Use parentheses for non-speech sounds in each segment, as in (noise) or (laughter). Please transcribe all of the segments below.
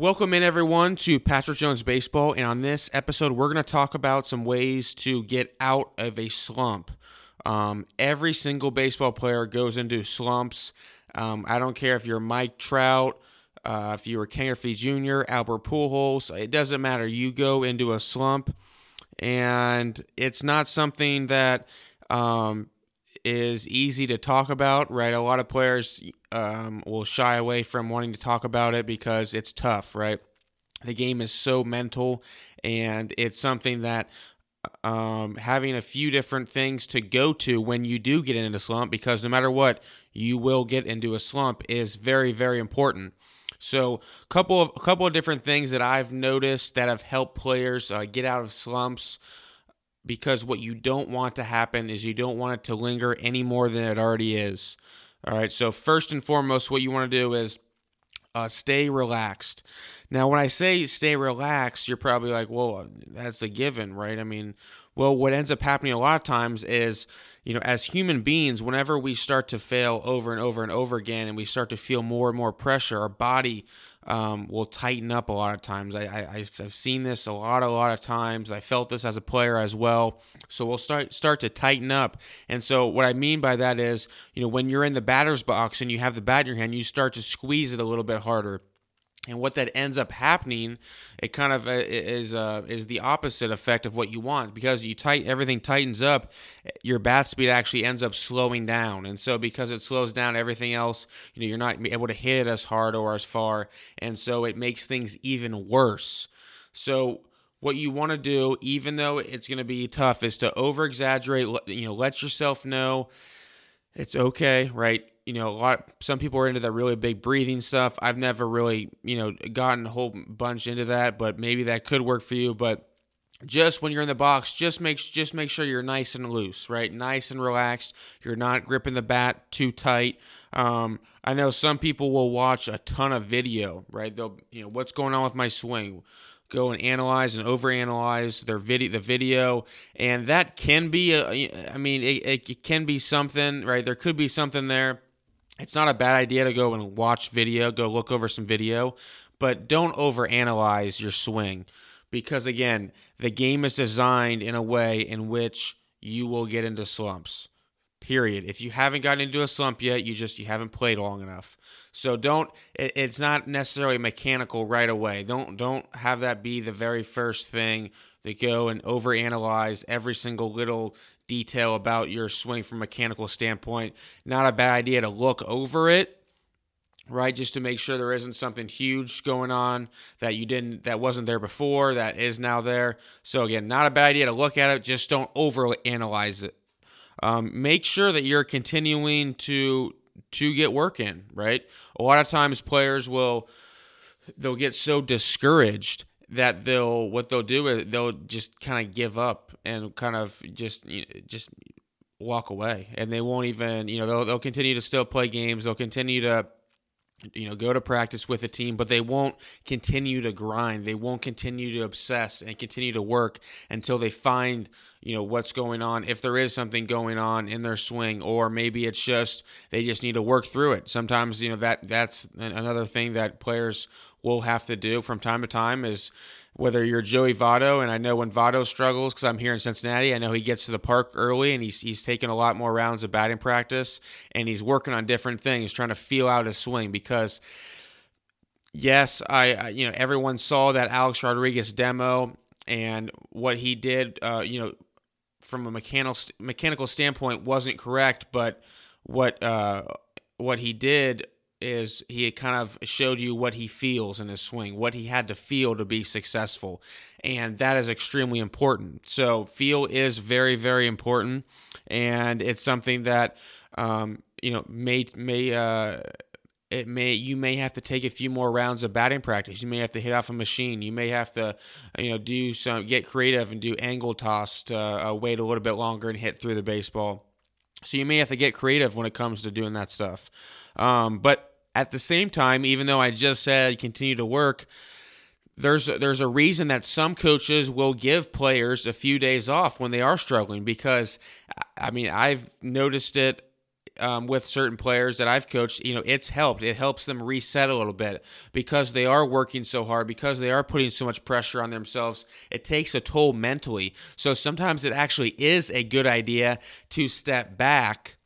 Welcome in, everyone, to Patrick Jones Baseball. And on this episode, we're going to talk about some ways to get out of a slump. Um, every single baseball player goes into slumps. Um, I don't care if you're Mike Trout, uh, if you were Ken Griffey Jr., Albert Pujols, it doesn't matter. You go into a slump, and it's not something that um, is easy to talk about, right? A lot of players um, will shy away from wanting to talk about it because it's tough, right? The game is so mental, and it's something that um, having a few different things to go to when you do get into a slump, because no matter what, you will get into a slump, is very, very important. So, a couple of a couple of different things that I've noticed that have helped players uh, get out of slumps because what you don't want to happen is you don't want it to linger any more than it already is. All right. So, first and foremost, what you want to do is uh, stay relaxed. Now, when I say stay relaxed, you're probably like, well, that's a given, right? I mean, well, what ends up happening a lot of times is, you know, as human beings, whenever we start to fail over and over and over again and we start to feel more and more pressure, our body um, will tighten up a lot of times. I, I, I've seen this a lot, a lot of times. I felt this as a player as well. So we'll start start to tighten up. And so what I mean by that is, you know, when you're in the batter's box and you have the bat in your hand, you start to squeeze it a little bit harder and what that ends up happening it kind of uh, is uh, is the opposite effect of what you want. Because you tight everything tightens up your bat speed actually ends up slowing down. And so because it slows down everything else you know you're not able to hit it as hard or as far. And so it makes things even worse. So what you want to do even though it's going to be tough is to over exaggerate you know let yourself know it's okay right you know, a lot. Some people are into that really big breathing stuff. I've never really, you know, gotten a whole bunch into that, but maybe that could work for you. But just when you're in the box, just make just make sure you're nice and loose, right? Nice and relaxed. You're not gripping the bat too tight. Um, I know some people will watch a ton of video, right? They'll, you know, what's going on with my swing go and analyze and overanalyze their video the video and that can be a, i mean it, it can be something right there could be something there it's not a bad idea to go and watch video, go look over some video, but don't overanalyze your swing because again, the game is designed in a way in which you will get into slumps. Period. If you haven't gotten into a slump yet, you just you haven't played long enough. So don't it, it's not necessarily mechanical right away. Don't don't have that be the very first thing to go and overanalyze every single little detail about your swing from a mechanical standpoint. Not a bad idea to look over it right just to make sure there isn't something huge going on that you didn't that wasn't there before that is now there. So again not a bad idea to look at it just don't over analyze it. Um, make sure that you're continuing to to get work in right? A lot of times players will they'll get so discouraged that they'll what they'll do is they'll just kind of give up and kind of just you know, just walk away. And they won't even you know they'll, they'll continue to still play games. They'll continue to you know go to practice with the team but they won't continue to grind. They won't continue to obsess and continue to work until they find you know what's going on if there is something going on in their swing or maybe it's just they just need to work through it sometimes you know that that's another thing that players will have to do from time to time is whether you're Joey Votto, and I know when Votto struggles because I'm here in Cincinnati, I know he gets to the park early and he's he's taking a lot more rounds of batting practice and he's working on different things, trying to feel out his swing because. Yes, I, you know everyone saw that Alex Rodriguez demo and what he did. Uh, you know, from a mechanical mechanical standpoint, wasn't correct, but what uh, what he did is he kind of showed you what he feels in his swing, what he had to feel to be successful. And that is extremely important. So, feel is very, very important. And it's something that, um, you know, may, may, uh, it may you may have to take a few more rounds of batting practice. You may have to hit off a machine. You may have to, you know, do some get creative and do angle toss to uh, wait a little bit longer and hit through the baseball. So you may have to get creative when it comes to doing that stuff. Um, but at the same time, even though I just said continue to work, there's there's a reason that some coaches will give players a few days off when they are struggling because I mean I've noticed it um, with certain players that I've coached, you know, it's helped. It helps them reset a little bit because they are working so hard, because they are putting so much pressure on themselves. It takes a toll mentally. So sometimes it actually is a good idea to step back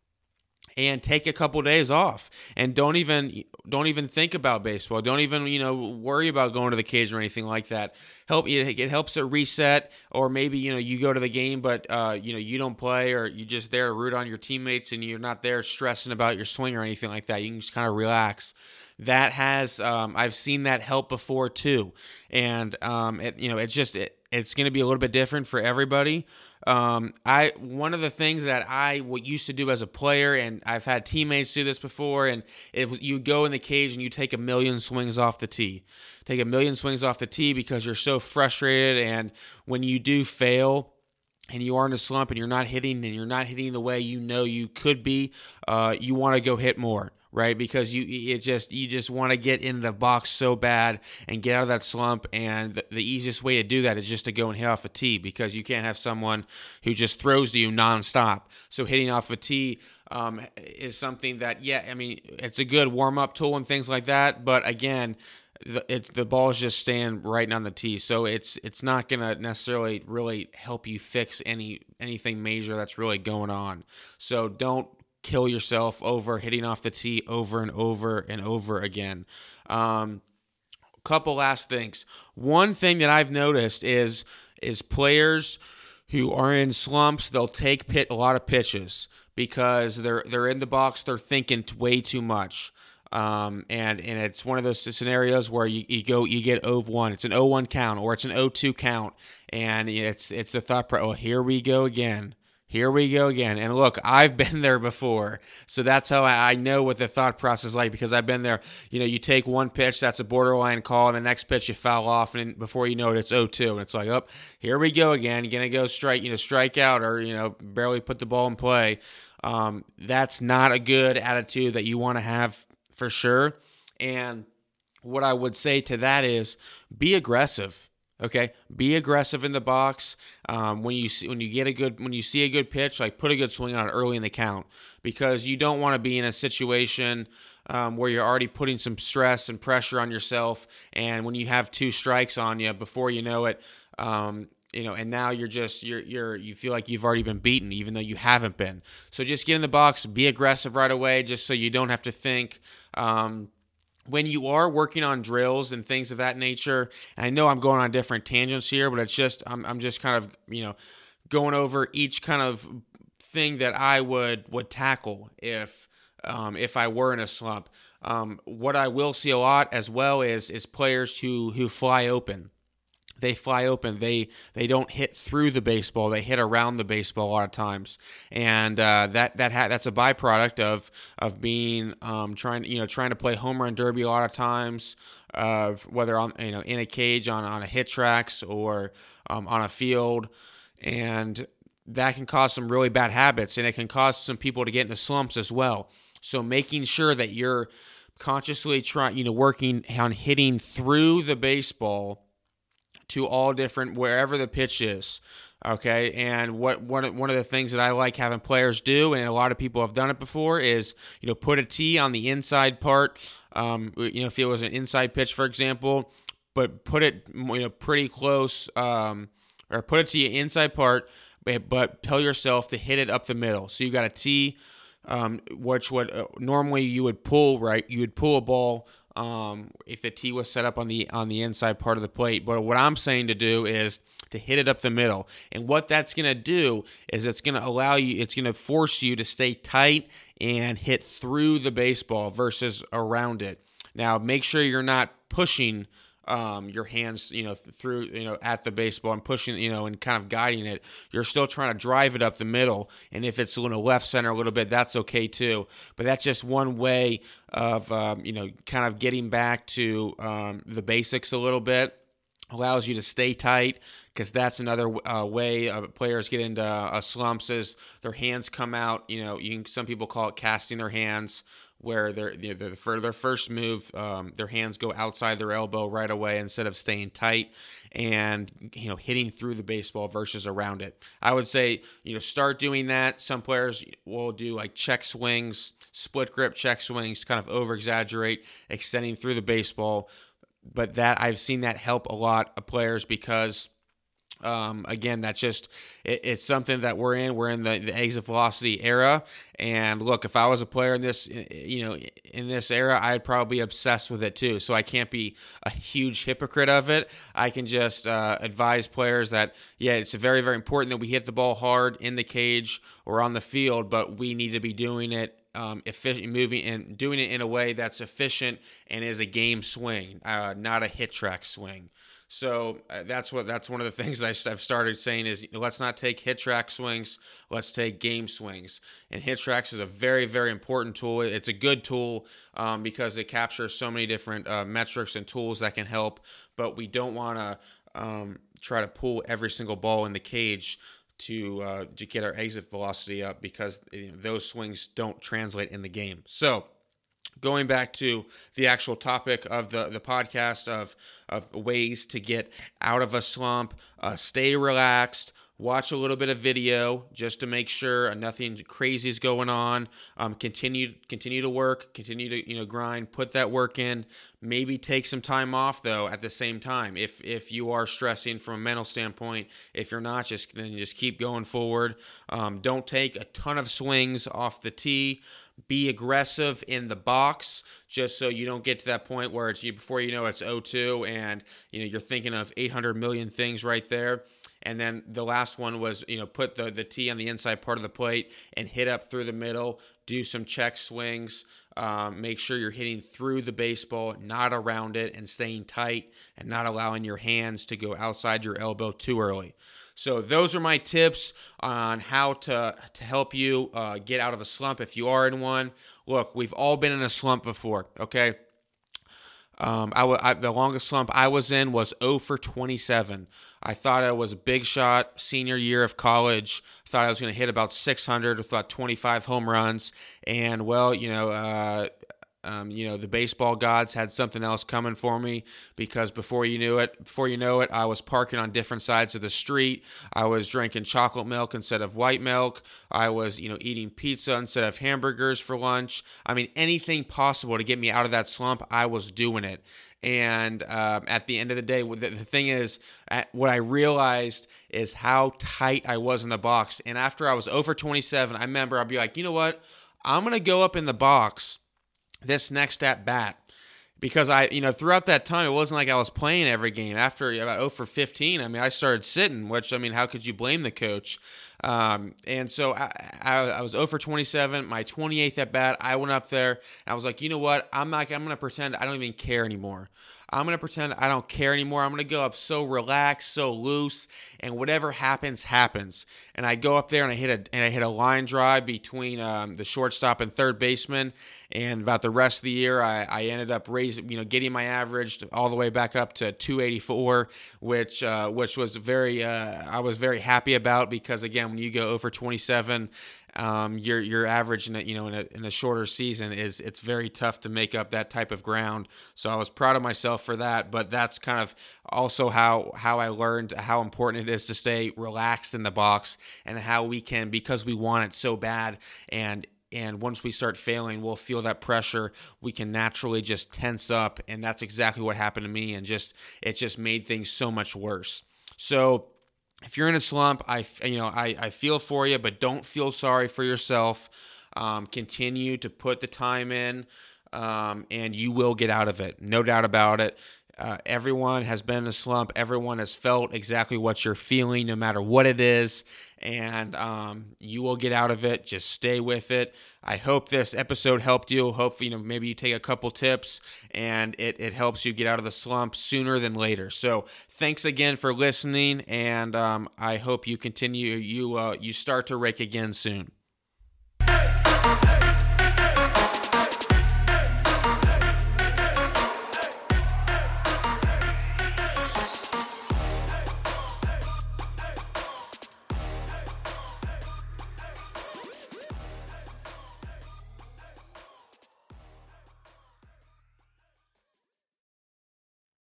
and take a couple days off and don't even don't even think about baseball. Don't even you know worry about going to the cage or anything like that. Help you. it helps it reset or maybe you know you go to the game but uh, you know you don't play or you just there to root on your teammates and you're not there stressing about your swing or anything like that. You can just kind of relax. That has um, i've seen that help before too. And um, it, you know it's just it, it's going to be a little bit different for everybody. Um, I one of the things that I used to do as a player, and I've had teammates do this before, and it you go in the cage and you take a million swings off the tee, take a million swings off the tee because you're so frustrated, and when you do fail, and you are in a slump and you're not hitting and you're not hitting the way you know you could be, uh, you want to go hit more right? Because you it just you just want to get in the box so bad and get out of that slump. And the, the, easiest way to do that is just to go and hit off a tee because you can't have someone who just throws to you nonstop. So hitting off a tee um, is something that yeah, I mean it's a good warm up tool and things like that. But again. The, it, the ball is just staying right on the tee, so it's it's not gonna necessarily really help you fix any anything major that's really going on. So don't kill yourself over hitting off the tee over and over and over again. Um, couple last things. One thing that I've noticed is is players who are in slumps, they'll take pit a lot of pitches because they're they're in the box, they're thinking way too much. Um, and and it's one of those scenarios where you, you go you get 0 1 it's an 0 1 count or it's an 0 2 count and it's it's the thought pro oh here we go again here we go again. And look, I've (laughs) been there before. So that's how I know what the thought process is like because I've been there. You know, you take one pitch, that's a borderline call, and the next pitch you foul off, and before you know it, it's 0 2. And it's like, oh, here we go again. To go strike, you know, strike out or, you know, barely put the ball in play. Um, that's not a good attitude that you want to have for sure. And what I would say to that is be aggressive Okay, be aggressive in the box. Um, when you see when you get a good when you see a good pitch, like put a good swing on it early in the count because you don't want to be in a situation um, where you're already putting some stress and pressure on yourself, and when you have two strikes on you, before you know it, um, you know, and now you're just you're you're you feel like you've already been beaten, even though you haven't been. So just get in the box, be aggressive right away, just so you don't have to think. Um, when you are working on drills and things of that nature, I know I'm going on different tangents here, but it's just I'm I'm just kind of you know going over each kind of thing that I would would tackle if um, if I were in a slump. Um, what I will see a lot as well is is players who who fly open they fly open. They they don't hit through the baseball. They hit around the baseball a lot of times, and uh, that that ha- that's a byproduct of of being um, trying you know trying to play home run derby a lot of times. Of whether on you know in a cage on on a HitTrax or um, on a field, and that can cause some really bad habits, and it can cause some people to get into slumps as well. So making sure that you're consciously trying you know working on hitting through the baseball to all different wherever the pitch is. Okay, and what one one of the things that I like having players do, and a lot of people have done it before, is you know put a tee on the inside part. Um, you know, if it was an inside pitch, for example, but put it you know pretty close, um, or put it to your inside part, but tell yourself to hit it up the middle. So you got a tee, um, which would uh, normally you would pull right. You would pull a ball um, if the tee was set up on the on the inside part of the plate. But what I'm saying to do is to hit it up the middle. And what that's going to do is it's going to allow you, it's going to force you to stay tight and hit through the baseball versus around it. Now, make sure you're not pushing um, your hands, you know, through, you know, at the baseball and pushing, you know, and kind of guiding it. You're still trying to drive it up the middle. And if it's a little left center a little bit, that's okay too. But that's just one way of, um, you know, kind of getting back to um, the basics a little bit allows you to stay tight because that's another uh, way uh, players get into uh, slumps is their hands come out you know you can, some people call it casting their hands where they're, for their first move um, their hands go outside their elbow right away instead of staying tight and you know hitting through the baseball versus around it. I would say you know start doing that. Some players will do like check swings split grip check swings kind of over exaggerate extending through the baseball but that I've seen that help a lot of players because um, again, that's just it, it's something that we're in. We're in the, the exit velocity era, and look, if I was a player in this, you know, in this era, I'd probably be obsessed with it too. So I can't be a huge hypocrite of it. I can just uh, advise players that yeah, it's very very important that we hit the ball hard in the cage or on the field, but we need to be doing it um, efficient, moving and doing it in a way that's efficient and is a game swing, uh, not a HitTrax swing. So uh, that's what that's one of the (laughs) things that I've started saying is let's not take HitTrax swings, let's take game swings. And HitTrax is a very very important tool. It's a good tool um, because it captures so many different uh, metrics and tools that can help. But we don't want to um, try to pull every single ball in the cage to uh, to get our exit velocity up because you know, those swings don't translate in the game. So going back to the actual topic of the, the podcast of, of ways to get out of a slump, uh, stay relaxed, watch a little bit of video just to make sure nothing crazy is going on. Um, continue continue to work, continue to you know grind, put that work in. Maybe take some time off though at the same time. If if you are stressing from a mental standpoint, if you're not, just then just keep going forward. Um, don't take a ton of swings off the tee be aggressive in the box just so you don't get to that point where it's you before you know it's 0-2 and you know you're thinking of 800 million things right there and then the last one was, you know, put the, the tee on the inside part of the plate and hit up through the middle, do some check swings. Um, make sure you're hitting through the baseball, not around it, and staying tight and not allowing your hands to go outside your elbow too early. So those are my tips on how to to help you uh, get out of a slump if you are in one. Look, we've all been in a slump before. Okay, um, I, w- I the longest slump I was in was 0 for 27. I thought I was a big shot senior year of college. Thought I was going to hit about 600 with about 25 home runs, and well, you know, uh, um, you know, the baseball gods had something else coming for me because before you knew it, before you know it, I was parking on different sides of the street. I was drinking chocolate milk instead of white milk. I was, you know, eating pizza instead of hamburgers for lunch. I mean, anything possible to get me out of that slump, I was doing it. And um, at the end of the day, the, the thing is, what I realized is how tight I was in the box. And after I was over 27, I remember I'd be like, you know what? I'm going to go up in the box this next at bat because I, you know, throughout that time, it wasn't like I was playing every game. After about 0 for 15, I mean, I started sitting, which, I mean, how could you blame the coach? Um, and so I, I, I, was 0 for 27, my 28th at bat. I went up there and I was like, you know what? I'm not, I'm going to pretend I don't even care anymore. I'm going to pretend I don't care anymore. I'm going to go up so relaxed, so loose, and whatever happens, happens. And I go up there and I hit a and I hit a line drive between um, the shortstop and third baseman. And about the rest of the year, I, I ended up raising, you know, getting my average all the way back up to 284, which uh, which was very uh, I was very happy about because again, when you go over 27 um, your your average in a, you know in a, in a shorter season is it's very tough to make up that type of ground. So I was proud of myself for that. But that's kind of also how how I learned how important it is to stay relaxed in the box and how we can because we want it so bad and and once we start failing we'll feel that pressure we can naturally just tense up and that's exactly what happened to me and just it just made things so much worse so if you're in a slump, I you know I, I feel for you, but don't feel sorry for yourself. Um, continue to put the time in, um, and you will get out of it. No doubt about it. Uh, everyone has been in a slump. Everyone has felt exactly what you're feeling, no matter what it is, and um, you will get out of it. Just stay with it. I hope this episode helped you. Hope you know maybe you take a couple tips and it it helps you get out of the slump sooner than later. So thanks again for listening, and um, I hope you continue. You uh, you start to rake again soon.